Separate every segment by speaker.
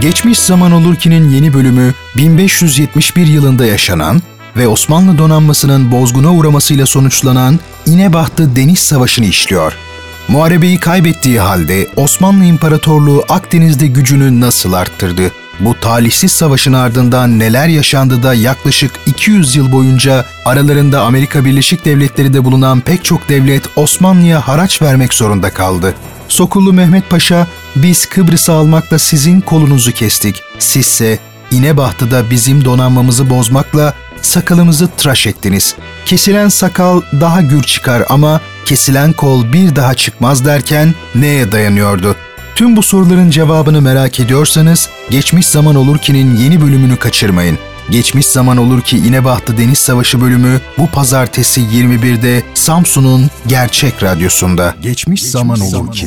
Speaker 1: Geçmiş Zaman Olur ki'nin yeni bölümü 1571 yılında yaşanan ve Osmanlı donanmasının bozguna uğramasıyla sonuçlanan İnebahtı Deniz Savaşı'nı işliyor. Muharebeyi kaybettiği halde Osmanlı İmparatorluğu Akdeniz'de gücünü nasıl arttırdı? Bu talihsiz savaşın ardından neler yaşandı da yaklaşık 200 yıl boyunca aralarında Amerika Birleşik Devletleri de bulunan pek çok devlet Osmanlı'ya haraç vermek zorunda kaldı. Sokullu Mehmet Paşa, biz Kıbrıs'ı almakla sizin kolunuzu kestik. Sizse İnebahtı'da bizim donanmamızı bozmakla sakalımızı tıraş ettiniz. Kesilen sakal daha gür çıkar ama kesilen kol bir daha çıkmaz derken neye dayanıyordu? Tüm bu soruların cevabını merak ediyorsanız Geçmiş Zaman Olur ki'nin yeni bölümünü kaçırmayın. Geçmiş Zaman Olur ki İnebahtı Deniz Savaşı bölümü bu pazartesi 21'de Samsun'un Gerçek Radyosu'nda. Geçmiş, Zaman Olur ki.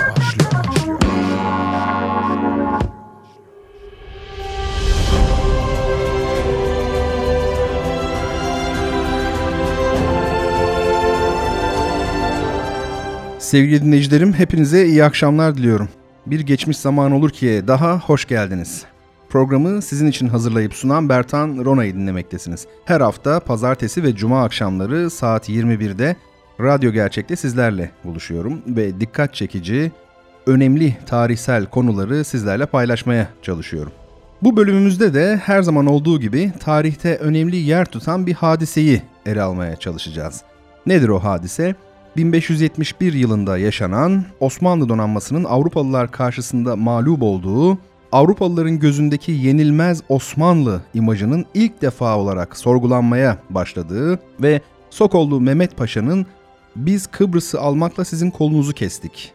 Speaker 2: Sevgili dinleyicilerim, hepinize iyi akşamlar diliyorum. Bir geçmiş zaman olur ki daha hoş geldiniz. Programı sizin için hazırlayıp sunan Bertan Rona'yı dinlemektesiniz. Her hafta pazartesi ve cuma akşamları saat 21'de Radyo Gerçek'te sizlerle buluşuyorum ve dikkat çekici, önemli tarihsel konuları sizlerle paylaşmaya çalışıyorum. Bu bölümümüzde de her zaman olduğu gibi tarihte önemli yer tutan bir hadiseyi ele almaya çalışacağız. Nedir o hadise? 1571 yılında yaşanan Osmanlı donanmasının Avrupalılar karşısında mağlup olduğu, Avrupalıların gözündeki yenilmez Osmanlı imajının ilk defa olarak sorgulanmaya başladığı ve Sokollu Mehmet Paşa'nın biz Kıbrıs'ı almakla sizin kolunuzu kestik.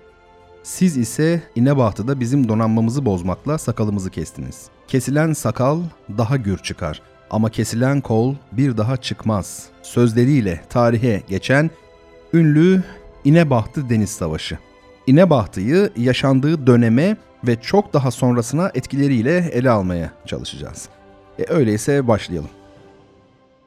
Speaker 2: Siz ise İnebahtı'da bizim donanmamızı bozmakla sakalımızı kestiniz. Kesilen sakal daha gür çıkar ama kesilen kol bir daha çıkmaz. Sözleriyle tarihe geçen ünlü İnebahtı Deniz Savaşı. İnebahtı'yı yaşandığı döneme ve çok daha sonrasına etkileriyle ele almaya çalışacağız. E öyleyse başlayalım.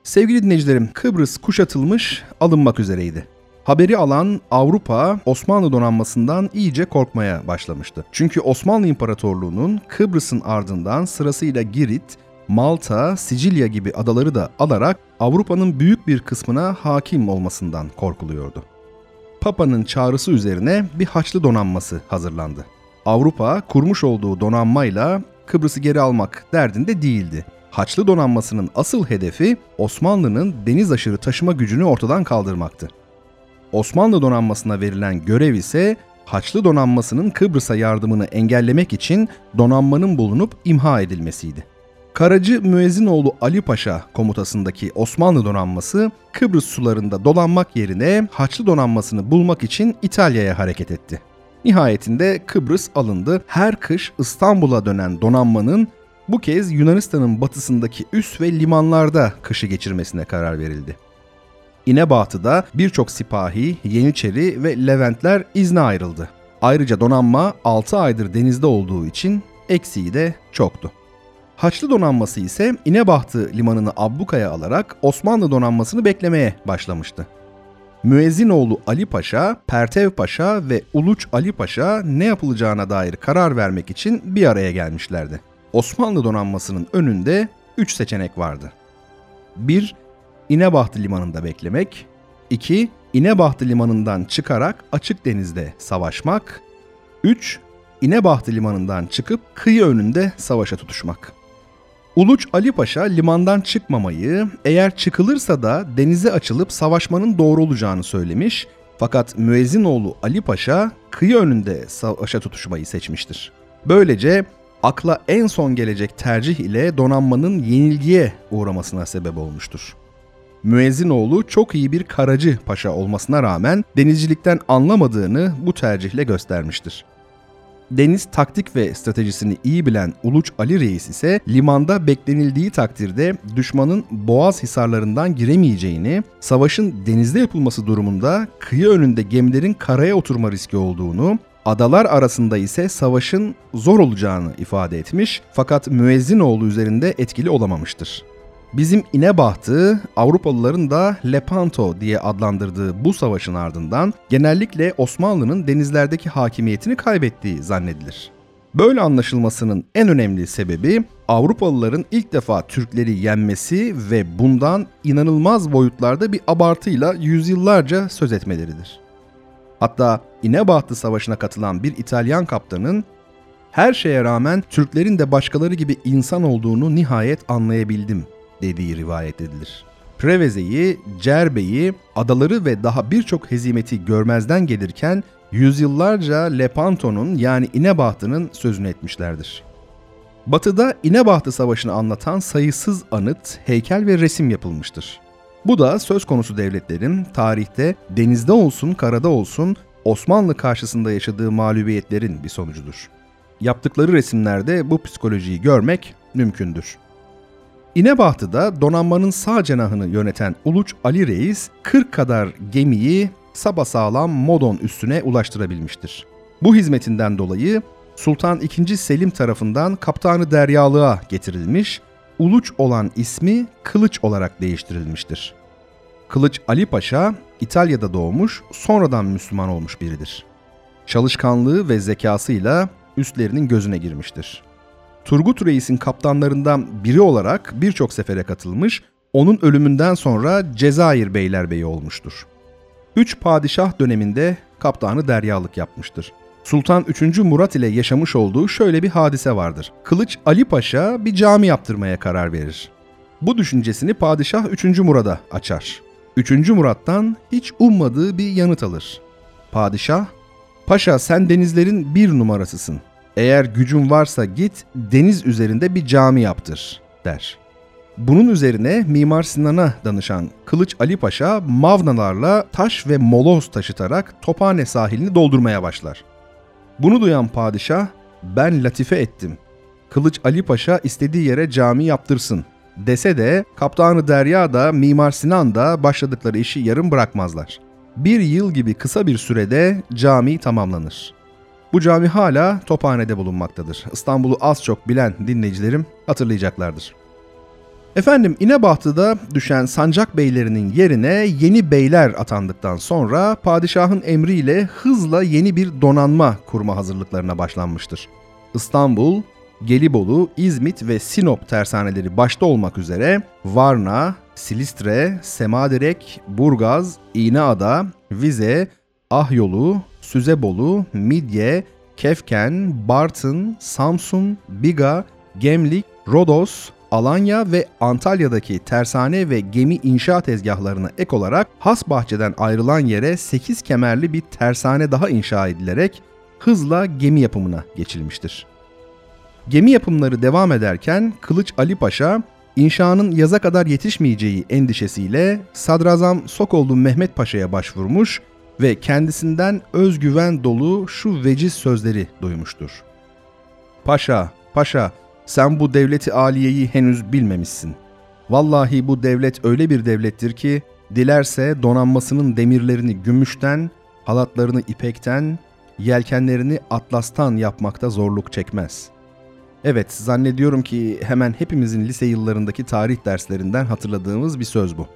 Speaker 2: Sevgili dinleyicilerim, Kıbrıs kuşatılmış, alınmak üzereydi. Haberi alan Avrupa Osmanlı donanmasından iyice korkmaya başlamıştı. Çünkü Osmanlı İmparatorluğu'nun Kıbrıs'ın ardından sırasıyla Girit, Malta, Sicilya gibi adaları da alarak Avrupa'nın büyük bir kısmına hakim olmasından korkuluyordu. Papa'nın çağrısı üzerine bir Haçlı donanması hazırlandı. Avrupa kurmuş olduğu donanmayla Kıbrıs'ı geri almak derdinde değildi. Haçlı donanmasının asıl hedefi Osmanlı'nın deniz aşırı taşıma gücünü ortadan kaldırmaktı. Osmanlı donanmasına verilen görev ise Haçlı donanmasının Kıbrıs'a yardımını engellemek için donanmanın bulunup imha edilmesiydi. Karacı Müezzinoğlu Ali Paşa komutasındaki Osmanlı donanması Kıbrıs sularında dolanmak yerine Haçlı donanmasını bulmak için İtalya'ya hareket etti. Nihayetinde Kıbrıs alındı. Her kış İstanbul'a dönen donanmanın bu kez Yunanistan'ın batısındaki üs ve limanlarda kışı geçirmesine karar verildi. İnebatı'da birçok sipahi, Yeniçeri ve Leventler izne ayrıldı. Ayrıca donanma 6 aydır denizde olduğu için eksiği de çoktu. Haçlı donanması ise İnebahtı limanını ablukaya alarak Osmanlı donanmasını beklemeye başlamıştı. Müezzinoğlu Ali Paşa, Pertev Paşa ve Uluç Ali Paşa ne yapılacağına dair karar vermek için bir araya gelmişlerdi. Osmanlı donanmasının önünde 3 seçenek vardı. 1. İnebahtı limanında beklemek. 2. İnebahtı limanından çıkarak açık denizde savaşmak. 3. İnebahtı limanından çıkıp kıyı önünde savaşa tutuşmak. Uluç Ali Paşa limandan çıkmamayı, eğer çıkılırsa da denize açılıp savaşmanın doğru olacağını söylemiş. Fakat Müezzinoğlu Ali Paşa kıyı önünde savaşa tutuşmayı seçmiştir. Böylece akla en son gelecek tercih ile donanmanın yenilgiye uğramasına sebep olmuştur. Müezzinoğlu çok iyi bir karacı paşa olmasına rağmen denizcilikten anlamadığını bu tercihle göstermiştir. Deniz taktik ve stratejisini iyi bilen Uluç Ali Reis ise limanda beklenildiği takdirde düşmanın boğaz hisarlarından giremeyeceğini, savaşın denizde yapılması durumunda kıyı önünde gemilerin karaya oturma riski olduğunu, adalar arasında ise savaşın zor olacağını ifade etmiş fakat Müezzinoğlu üzerinde etkili olamamıştır. Bizim İnebahtı, Avrupalıların da Lepanto diye adlandırdığı bu savaşın ardından genellikle Osmanlı'nın denizlerdeki hakimiyetini kaybettiği zannedilir. Böyle anlaşılmasının en önemli sebebi Avrupalıların ilk defa Türkleri yenmesi ve bundan inanılmaz boyutlarda bir abartıyla yüzyıllarca söz etmeleridir. Hatta İnebahtı Savaşı'na katılan bir İtalyan kaptanın her şeye rağmen Türklerin de başkaları gibi insan olduğunu nihayet anlayabildim dediği rivayet edilir. Preveze'yi, Cerbe'yi, adaları ve daha birçok hezimeti görmezden gelirken yüzyıllarca Lepanto'nun yani İnebahtı'nın sözünü etmişlerdir. Batı'da İnebahtı Savaşı'nı anlatan sayısız anıt, heykel ve resim yapılmıştır. Bu da söz konusu devletlerin tarihte denizde olsun karada olsun Osmanlı karşısında yaşadığı mağlubiyetlerin bir sonucudur. Yaptıkları resimlerde bu psikolojiyi görmek mümkündür. İnebahtı'da donanmanın sağ cenahını yöneten Uluç Ali Reis 40 kadar gemiyi sabasağlam Modon üstüne ulaştırabilmiştir. Bu hizmetinden dolayı Sultan II. Selim tarafından kaptanı deryalığa getirilmiş, Uluç olan ismi Kılıç olarak değiştirilmiştir. Kılıç Ali Paşa İtalya'da doğmuş, sonradan Müslüman olmuş biridir. Çalışkanlığı ve zekasıyla üstlerinin gözüne girmiştir. Turgut Reis'in kaptanlarından biri olarak birçok sefere katılmış, onun ölümünden sonra Cezayir Beylerbeyi olmuştur. Üç padişah döneminde kaptanı deryalık yapmıştır. Sultan 3. Murat ile yaşamış olduğu şöyle bir hadise vardır. Kılıç Ali Paşa bir cami yaptırmaya karar verir. Bu düşüncesini padişah 3. Murad'a açar. 3. Murat'tan hiç ummadığı bir yanıt alır. Padişah, Paşa sen denizlerin bir numarasısın. Eğer gücün varsa git deniz üzerinde bir cami yaptır der. Bunun üzerine Mimar Sinan'a danışan Kılıç Ali Paşa mavnalarla taş ve moloz taşıtarak Tophane sahilini doldurmaya başlar. Bunu duyan padişah ben latife ettim. Kılıç Ali Paşa istediği yere cami yaptırsın dese de Kaptanı Derya da Mimar Sinan da başladıkları işi yarım bırakmazlar. Bir yıl gibi kısa bir sürede cami tamamlanır. Bu cami hala Tophane'de bulunmaktadır. İstanbul'u az çok bilen dinleyicilerim hatırlayacaklardır. Efendim İnebahtı'da düşen sancak beylerinin yerine yeni beyler atandıktan sonra padişahın emriyle hızla yeni bir donanma kurma hazırlıklarına başlanmıştır. İstanbul, Gelibolu, İzmit ve Sinop tersaneleri başta olmak üzere Varna, Silistre, Semaderek, Burgaz, İğneada, Vize, Ahyolu, Süzebolu, Midye, Kefken, Bartın, Samsun, Biga, Gemlik, Rodos, Alanya ve Antalya'daki tersane ve gemi inşa tezgahlarına ek olarak Hasbahçe'den ayrılan yere 8 kemerli bir tersane daha inşa edilerek hızla gemi yapımına geçilmiştir. Gemi yapımları devam ederken Kılıç Ali Paşa inşanın yaza kadar yetişmeyeceği endişesiyle Sadrazam Sokollu Mehmet Paşa'ya başvurmuş ve kendisinden özgüven dolu şu veciz sözleri duymuştur. Paşa, paşa, sen bu devleti aliyeyi henüz bilmemişsin. Vallahi bu devlet öyle bir devlettir ki, dilerse donanmasının demirlerini gümüşten, halatlarını ipekten, yelkenlerini atlastan yapmakta zorluk çekmez. Evet, zannediyorum ki hemen hepimizin lise yıllarındaki tarih derslerinden hatırladığımız bir söz bu.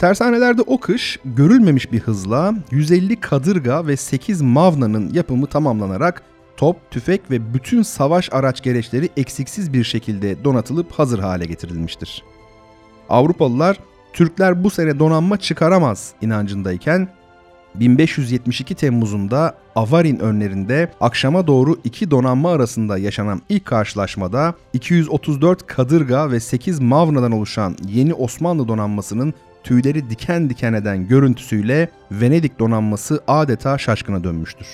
Speaker 2: Tersanelerde o kış görülmemiş bir hızla 150 kadırga ve 8 mavnanın yapımı tamamlanarak top, tüfek ve bütün savaş araç gereçleri eksiksiz bir şekilde donatılıp hazır hale getirilmiştir. Avrupalılar Türkler bu sene donanma çıkaramaz inancındayken 1572 Temmuz'unda Avarin önlerinde akşama doğru iki donanma arasında yaşanan ilk karşılaşmada 234 kadırga ve 8 mavnadan oluşan yeni Osmanlı donanmasının tüyleri diken diken eden görüntüsüyle Venedik donanması adeta şaşkına dönmüştür.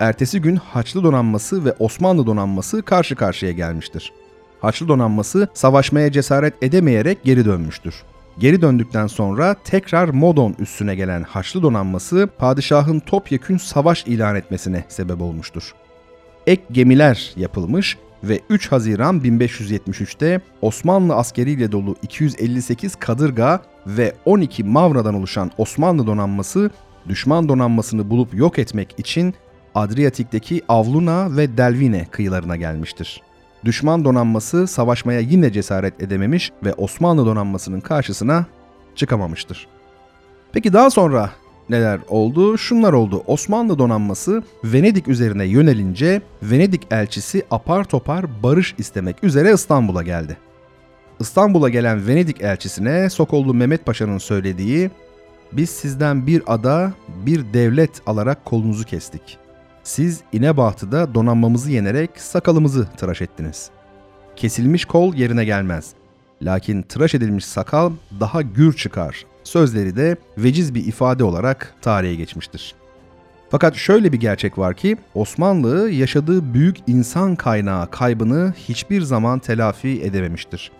Speaker 2: Ertesi gün Haçlı donanması ve Osmanlı donanması karşı karşıya gelmiştir. Haçlı donanması savaşmaya cesaret edemeyerek geri dönmüştür. Geri döndükten sonra tekrar Modon üstüne gelen Haçlı donanması padişahın topyekün savaş ilan etmesine sebep olmuştur. ek gemiler yapılmış ve 3 Haziran 1573'te Osmanlı askeriyle dolu 258 kadırga ve 12 mavradan oluşan Osmanlı donanması düşman donanmasını bulup yok etmek için Adriyatik'teki Avluna ve Delvine kıyılarına gelmiştir. Düşman donanması savaşmaya yine cesaret edememiş ve Osmanlı donanmasının karşısına çıkamamıştır. Peki daha sonra neler oldu? Şunlar oldu. Osmanlı donanması Venedik üzerine yönelince Venedik elçisi apar topar barış istemek üzere İstanbul'a geldi. İstanbul'a gelen Venedik elçisine Sokollu Mehmet Paşa'nın söylediği biz sizden bir ada, bir devlet alarak kolunuzu kestik. Siz İnebahtı'da donanmamızı yenerek sakalımızı tıraş ettiniz. Kesilmiş kol yerine gelmez. Lakin tıraş edilmiş sakal daha gür çıkar. Sözleri de veciz bir ifade olarak tarihe geçmiştir. Fakat şöyle bir gerçek var ki Osmanlı yaşadığı büyük insan kaynağı kaybını hiçbir zaman telafi edememiştir.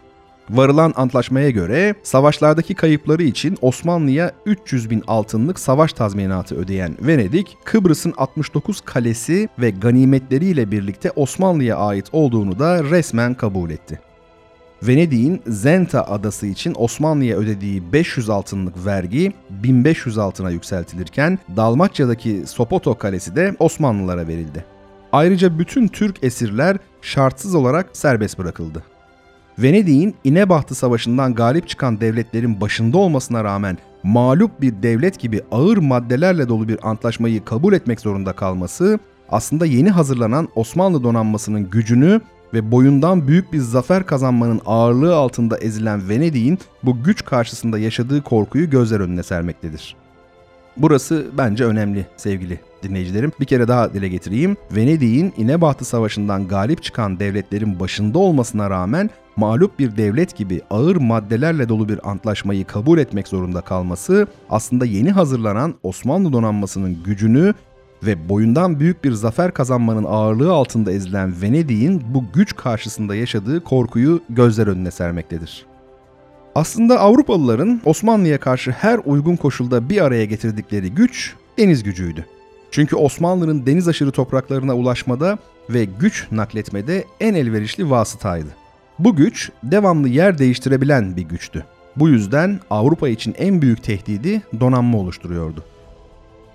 Speaker 2: Varılan antlaşmaya göre savaşlardaki kayıpları için Osmanlı'ya 300 bin altınlık savaş tazminatı ödeyen Venedik, Kıbrıs'ın 69 kalesi ve ganimetleriyle birlikte Osmanlı'ya ait olduğunu da resmen kabul etti. Venedik'in Zenta adası için Osmanlı'ya ödediği 500 altınlık vergi 1500 altına yükseltilirken Dalmaçya'daki Sopoto Kalesi de Osmanlılara verildi. Ayrıca bütün Türk esirler şartsız olarak serbest bırakıldı. Venedik'in İnebahtı Savaşı'ndan galip çıkan devletlerin başında olmasına rağmen mağlup bir devlet gibi ağır maddelerle dolu bir antlaşmayı kabul etmek zorunda kalması aslında yeni hazırlanan Osmanlı donanmasının gücünü ve boyundan büyük bir zafer kazanmanın ağırlığı altında ezilen Venedik'in bu güç karşısında yaşadığı korkuyu gözler önüne sermektedir. Burası bence önemli sevgili dinleyicilerim. Bir kere daha dile getireyim. Venedik'in İnebahtı Savaşı'ndan galip çıkan devletlerin başında olmasına rağmen mağlup bir devlet gibi ağır maddelerle dolu bir antlaşmayı kabul etmek zorunda kalması aslında yeni hazırlanan Osmanlı donanmasının gücünü ve boyundan büyük bir zafer kazanmanın ağırlığı altında ezilen Venedik'in bu güç karşısında yaşadığı korkuyu gözler önüne sermektedir. Aslında Avrupalıların Osmanlı'ya karşı her uygun koşulda bir araya getirdikleri güç deniz gücüydü. Çünkü Osmanlı'nın deniz aşırı topraklarına ulaşmada ve güç nakletmede en elverişli vasıtaydı. Bu güç devamlı yer değiştirebilen bir güçtü. Bu yüzden Avrupa için en büyük tehdidi donanma oluşturuyordu.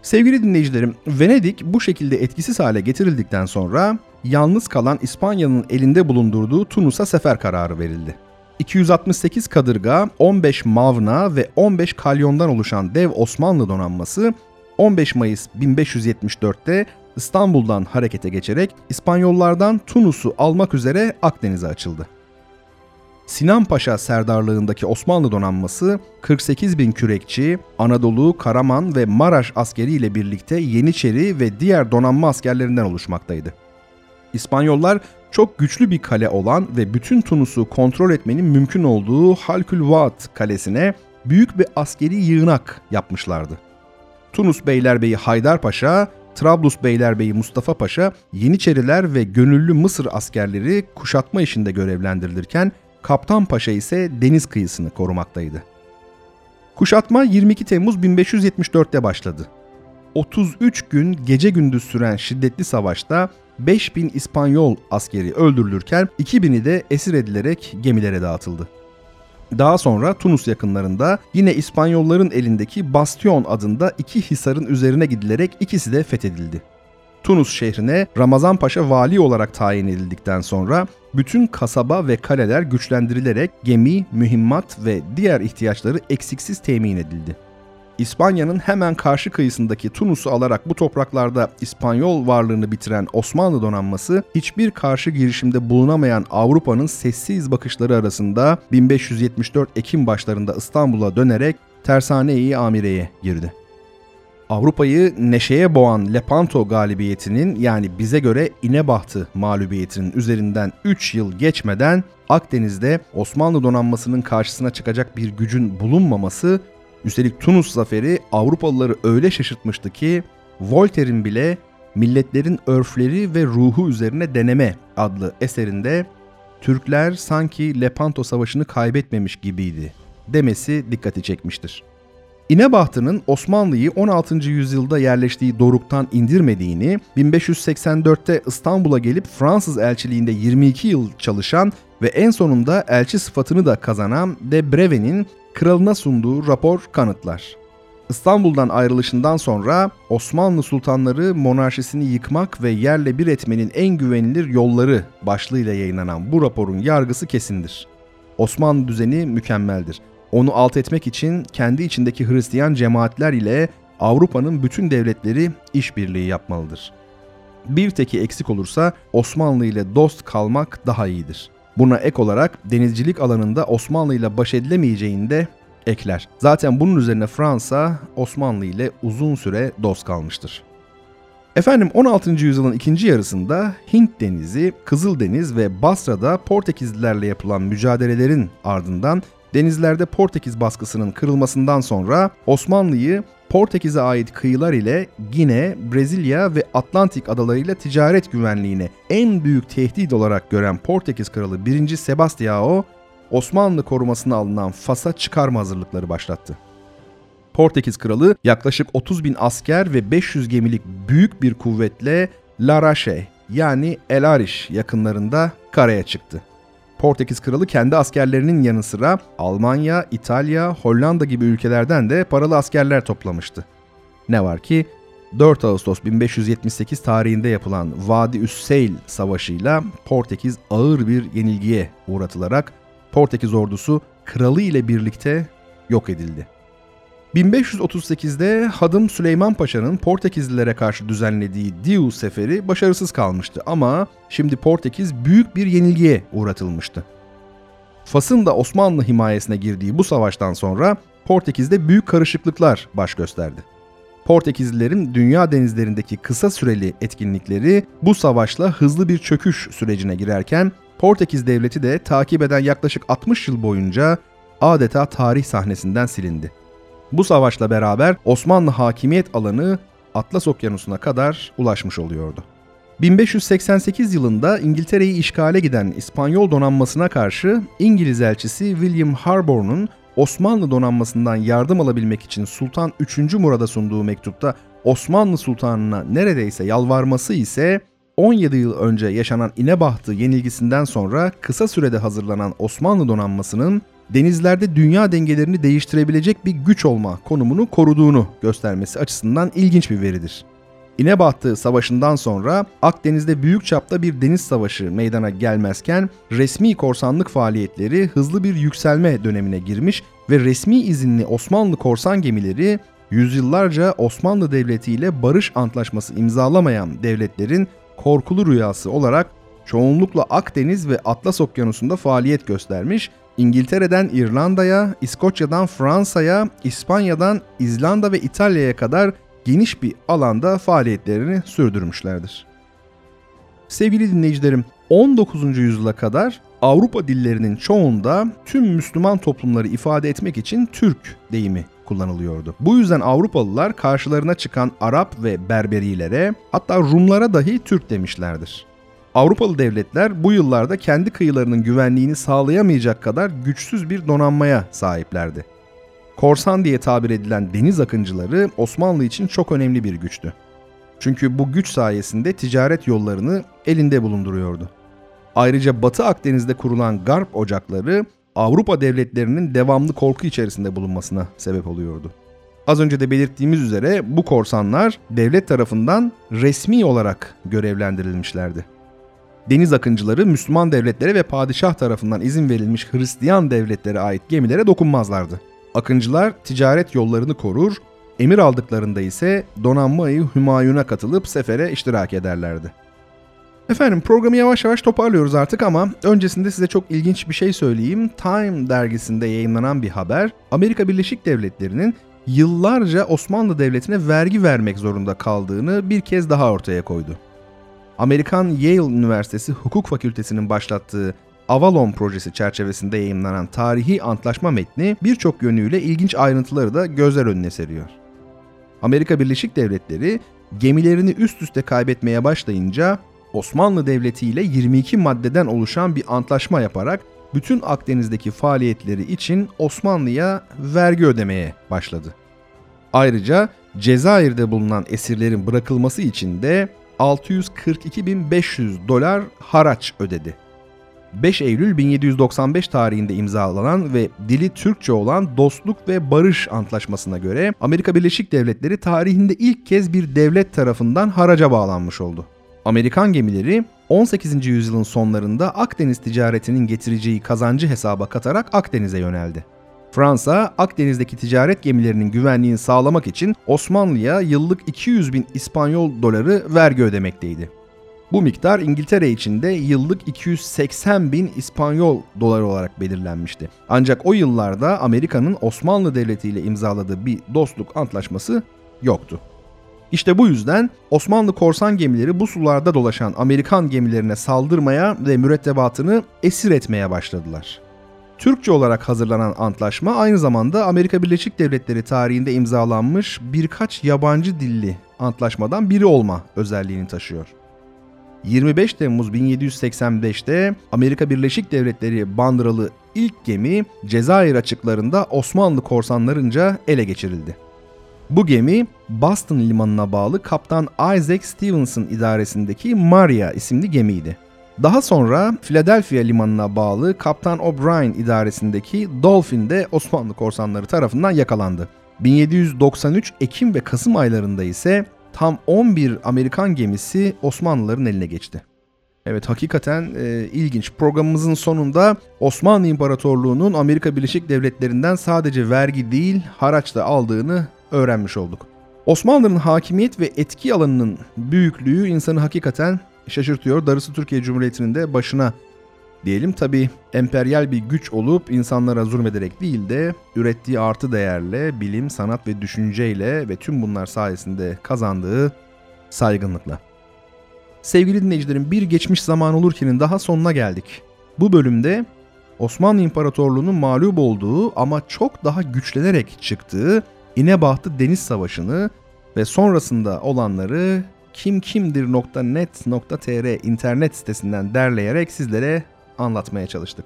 Speaker 2: Sevgili dinleyicilerim, Venedik bu şekilde etkisiz hale getirildikten sonra yalnız kalan İspanya'nın elinde bulundurduğu Tunus'a sefer kararı verildi. 268 kadırga, 15 mavna ve 15 kalyondan oluşan dev Osmanlı donanması 15 Mayıs 1574'te İstanbul'dan harekete geçerek İspanyollardan Tunus'u almak üzere Akdeniz'e açıldı. Sinan Paşa serdarlığındaki Osmanlı donanması 48 bin kürekçi, Anadolu, Karaman ve Maraş askeri ile birlikte Yeniçeri ve diğer donanma askerlerinden oluşmaktaydı. İspanyollar çok güçlü bir kale olan ve bütün Tunus'u kontrol etmenin mümkün olduğu Halkülvat kalesine büyük bir askeri yığınak yapmışlardı. Tunus Beylerbeyi Haydar Paşa, Trablus Beylerbeyi Mustafa Paşa, Yeniçeriler ve gönüllü Mısır askerleri kuşatma işinde görevlendirilirken Kaptan Paşa ise deniz kıyısını korumaktaydı. Kuşatma 22 Temmuz 1574'te başladı. 33 gün gece gündüz süren şiddetli savaşta 5000 İspanyol askeri öldürülürken 2000'i de esir edilerek gemilere dağıtıldı. Daha sonra Tunus yakınlarında yine İspanyolların elindeki Bastion adında iki hisarın üzerine gidilerek ikisi de fethedildi. Tunus şehrine Ramazan Paşa vali olarak tayin edildikten sonra bütün kasaba ve kaleler güçlendirilerek gemi, mühimmat ve diğer ihtiyaçları eksiksiz temin edildi. İspanya'nın hemen karşı kıyısındaki Tunus'u alarak bu topraklarda İspanyol varlığını bitiren Osmanlı donanması hiçbir karşı girişimde bulunamayan Avrupa'nın sessiz bakışları arasında 1574 Ekim başlarında İstanbul'a dönerek Tersane-i Amire'ye girdi. Avrupa'yı neşeye boğan Lepanto galibiyetinin yani bize göre İnebahtı mağlubiyetinin üzerinden 3 yıl geçmeden Akdeniz'de Osmanlı donanmasının karşısına çıkacak bir gücün bulunmaması, üstelik Tunus zaferi Avrupalıları öyle şaşırtmıştı ki Voltaire'in bile Milletlerin Örfleri ve Ruhu Üzerine Deneme adlı eserinde Türkler sanki Lepanto Savaşı'nı kaybetmemiş gibiydi demesi dikkati çekmiştir. İnebahtı'nın Osmanlı'yı 16. yüzyılda yerleştiği doruktan indirmediğini, 1584'te İstanbul'a gelip Fransız elçiliğinde 22 yıl çalışan ve en sonunda elçi sıfatını da kazanan de Breve'nin kralına sunduğu rapor kanıtlar. İstanbul'dan ayrılışından sonra Osmanlı sultanları monarşisini yıkmak ve yerle bir etmenin en güvenilir yolları başlığıyla yayınlanan bu raporun yargısı kesindir. Osmanlı düzeni mükemmeldir. Onu alt etmek için kendi içindeki Hristiyan cemaatler ile Avrupa'nın bütün devletleri işbirliği yapmalıdır. Bir teki eksik olursa Osmanlı ile dost kalmak daha iyidir. Buna ek olarak denizcilik alanında Osmanlı ile baş edilemeyeceğini de ekler. Zaten bunun üzerine Fransa Osmanlı ile uzun süre dost kalmıştır. Efendim 16. yüzyılın ikinci yarısında Hint Denizi, Kızıldeniz ve Basra'da Portekizlilerle yapılan mücadelelerin ardından denizlerde Portekiz baskısının kırılmasından sonra Osmanlı'yı Portekiz'e ait kıyılar ile Gine, Brezilya ve Atlantik adalarıyla ticaret güvenliğine en büyük tehdit olarak gören Portekiz kralı 1. Sebastião, Osmanlı korumasına alınan Fas'a çıkarma hazırlıkları başlattı. Portekiz kralı yaklaşık 30 bin asker ve 500 gemilik büyük bir kuvvetle Larache yani El Arish yakınlarında karaya çıktı. Portekiz kralı kendi askerlerinin yanı sıra Almanya, İtalya, Hollanda gibi ülkelerden de paralı askerler toplamıştı. Ne var ki 4 Ağustos 1578 tarihinde yapılan Vadi Üsseyl Savaşı'yla Portekiz ağır bir yenilgiye uğratılarak Portekiz ordusu kralı ile birlikte yok edildi. 1538'de Hadım Süleyman Paşa'nın Portekizlilere karşı düzenlediği Diu seferi başarısız kalmıştı ama şimdi Portekiz büyük bir yenilgiye uğratılmıştı. Fas'ın da Osmanlı himayesine girdiği bu savaştan sonra Portekiz'de büyük karışıklıklar baş gösterdi. Portekizlilerin dünya denizlerindeki kısa süreli etkinlikleri bu savaşla hızlı bir çöküş sürecine girerken Portekiz devleti de takip eden yaklaşık 60 yıl boyunca adeta tarih sahnesinden silindi. Bu savaşla beraber Osmanlı hakimiyet alanı Atlas Okyanusu'na kadar ulaşmış oluyordu. 1588 yılında İngiltere'yi işgale giden İspanyol donanmasına karşı İngiliz elçisi William Harbour'un Osmanlı donanmasından yardım alabilmek için Sultan 3. Murad'a sunduğu mektupta Osmanlı Sultanı'na neredeyse yalvarması ise 17 yıl önce yaşanan İnebahtı yenilgisinden sonra kısa sürede hazırlanan Osmanlı donanmasının denizlerde dünya dengelerini değiştirebilecek bir güç olma konumunu koruduğunu göstermesi açısından ilginç bir veridir. İnebahtı Savaşı'ndan sonra Akdeniz'de büyük çapta bir deniz savaşı meydana gelmezken resmi korsanlık faaliyetleri hızlı bir yükselme dönemine girmiş ve resmi izinli Osmanlı korsan gemileri yüzyıllarca Osmanlı Devleti ile barış antlaşması imzalamayan devletlerin korkulu rüyası olarak çoğunlukla Akdeniz ve Atlas Okyanusu'nda faaliyet göstermiş, İngiltere'den İrlanda'ya, İskoçya'dan Fransa'ya, İspanya'dan İzlanda ve İtalya'ya kadar geniş bir alanda faaliyetlerini sürdürmüşlerdir. Sevgili dinleyicilerim, 19. yüzyıla kadar Avrupa dillerinin çoğunda tüm Müslüman toplumları ifade etmek için Türk deyimi kullanılıyordu. Bu yüzden Avrupalılar karşılarına çıkan Arap ve Berberilere hatta Rumlara dahi Türk demişlerdir. Avrupalı devletler bu yıllarda kendi kıyılarının güvenliğini sağlayamayacak kadar güçsüz bir donanmaya sahiplerdi. Korsan diye tabir edilen deniz akıncıları Osmanlı için çok önemli bir güçtü. Çünkü bu güç sayesinde ticaret yollarını elinde bulunduruyordu. Ayrıca Batı Akdeniz'de kurulan garp ocakları Avrupa devletlerinin devamlı korku içerisinde bulunmasına sebep oluyordu. Az önce de belirttiğimiz üzere bu korsanlar devlet tarafından resmi olarak görevlendirilmişlerdi. Deniz akıncıları Müslüman devletlere ve padişah tarafından izin verilmiş Hristiyan devletlere ait gemilere dokunmazlardı. Akıncılar ticaret yollarını korur, emir aldıklarında ise donanmayı Hümayun'a katılıp sefere iştirak ederlerdi. Efendim programı yavaş yavaş toparlıyoruz artık ama öncesinde size çok ilginç bir şey söyleyeyim. Time dergisinde yayınlanan bir haber Amerika Birleşik Devletleri'nin yıllarca Osmanlı Devleti'ne vergi vermek zorunda kaldığını bir kez daha ortaya koydu. Amerikan Yale Üniversitesi Hukuk Fakültesi'nin başlattığı Avalon projesi çerçevesinde yayınlanan tarihi antlaşma metni birçok yönüyle ilginç ayrıntıları da gözler önüne seriyor. Amerika Birleşik Devletleri gemilerini üst üste kaybetmeye başlayınca Osmanlı Devleti ile 22 maddeden oluşan bir antlaşma yaparak bütün Akdeniz'deki faaliyetleri için Osmanlı'ya vergi ödemeye başladı. Ayrıca Cezayir'de bulunan esirlerin bırakılması için de 642.500 dolar haraç ödedi. 5 Eylül 1795 tarihinde imzalanan ve dili Türkçe olan Dostluk ve Barış Antlaşması'na göre Amerika Birleşik Devletleri tarihinde ilk kez bir devlet tarafından haraca bağlanmış oldu. Amerikan gemileri 18. yüzyılın sonlarında Akdeniz ticaretinin getireceği kazancı hesaba katarak Akdeniz'e yöneldi. Fransa, Akdeniz'deki ticaret gemilerinin güvenliğini sağlamak için Osmanlı'ya yıllık 200 bin İspanyol doları vergi ödemekteydi. Bu miktar İngiltere için de yıllık 280 bin İspanyol doları olarak belirlenmişti. Ancak o yıllarda Amerika'nın Osmanlı Devleti ile imzaladığı bir dostluk antlaşması yoktu. İşte bu yüzden Osmanlı korsan gemileri bu sularda dolaşan Amerikan gemilerine saldırmaya ve mürettebatını esir etmeye başladılar. Türkçe olarak hazırlanan antlaşma aynı zamanda Amerika Birleşik Devletleri tarihinde imzalanmış birkaç yabancı dilli antlaşmadan biri olma özelliğini taşıyor. 25 Temmuz 1785'te Amerika Birleşik Devletleri bandıralı ilk gemi Cezayir açıklarında Osmanlı korsanlarınca ele geçirildi. Bu gemi Boston limanına bağlı Kaptan Isaac Stevenson idaresindeki Maria isimli gemiydi. Daha sonra Philadelphia limanına bağlı Kaptan O'Brien idaresindeki Dolphin de Osmanlı korsanları tarafından yakalandı. 1793 Ekim ve Kasım aylarında ise tam 11 Amerikan gemisi Osmanlıların eline geçti. Evet hakikaten e, ilginç. Programımızın sonunda Osmanlı İmparatorluğu'nun Amerika Birleşik Devletleri'nden sadece vergi değil haraç da aldığını öğrenmiş olduk. Osmanlı'nın hakimiyet ve etki alanının büyüklüğü insanı hakikaten şaşırtıyor. Darısı Türkiye Cumhuriyeti'nin de başına diyelim. Tabi emperyal bir güç olup insanlara zulmederek değil de ürettiği artı değerle, bilim, sanat ve düşünceyle ve tüm bunlar sayesinde kazandığı saygınlıkla. Sevgili dinleyicilerim bir geçmiş zaman olurkenin daha sonuna geldik. Bu bölümde Osmanlı İmparatorluğu'nun mağlup olduğu ama çok daha güçlenerek çıktığı İnebahtı Deniz Savaşı'nı ve sonrasında olanları kimkimdir.net.tr internet sitesinden derleyerek sizlere anlatmaya çalıştık.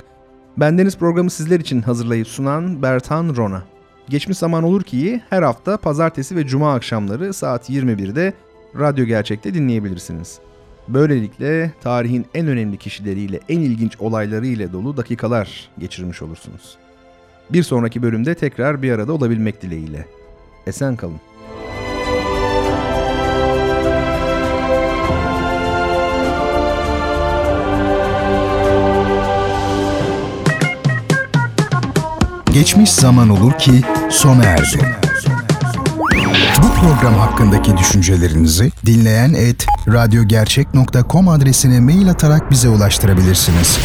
Speaker 2: Bendeniz programı sizler için hazırlayıp sunan Bertan Rona. Geçmiş zaman olur ki her hafta pazartesi ve cuma akşamları saat 21'de Radyo Gerçek'te dinleyebilirsiniz. Böylelikle tarihin en önemli kişileriyle, en ilginç olaylarıyla dolu dakikalar geçirmiş olursunuz. Bir sonraki bölümde tekrar bir arada olabilmek dileğiyle. Esen kalın.
Speaker 1: Geçmiş zaman olur ki sona erdi. Bu program hakkındaki düşüncelerinizi dinleyen et radyogercek.com adresine mail atarak bize ulaştırabilirsiniz.